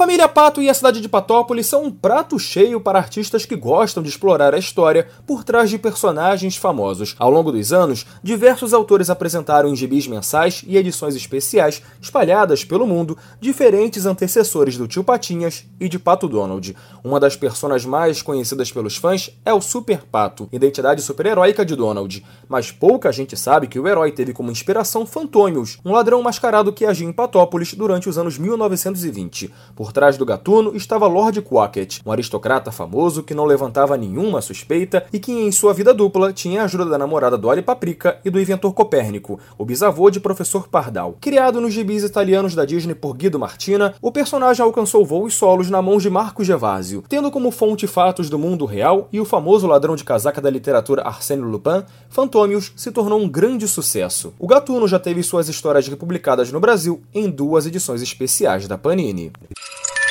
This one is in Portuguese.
Família Pato e a cidade de Patópolis são um prato cheio para artistas que gostam de explorar a história por trás de personagens famosos. Ao longo dos anos, diversos autores apresentaram em gibis mensais e edições especiais espalhadas pelo mundo diferentes antecessores do Tio Patinhas e de Pato Donald. Uma das personas mais conhecidas pelos fãs é o Super Pato, identidade super-heróica de Donald. Mas pouca gente sabe que o herói teve como inspiração Fantômios, um ladrão mascarado que agia em Patópolis durante os anos 1920. Por trás do gatuno estava Lord Quacket, um aristocrata famoso que não levantava nenhuma suspeita e que em sua vida dupla tinha a ajuda da namorada Dolly Paprika e do inventor Copérnico, o bisavô de Professor Pardal. Criado nos gibis italianos da Disney por Guido Martina, o personagem alcançou voos solos na mão de Marco Gervásio, tendo como fonte fatos do mundo real e o famoso ladrão de casaca da literatura Arsène Lupin, Fantômios se tornou um grande sucesso. O Gatuno já teve suas histórias republicadas no Brasil em duas edições especiais da Panini.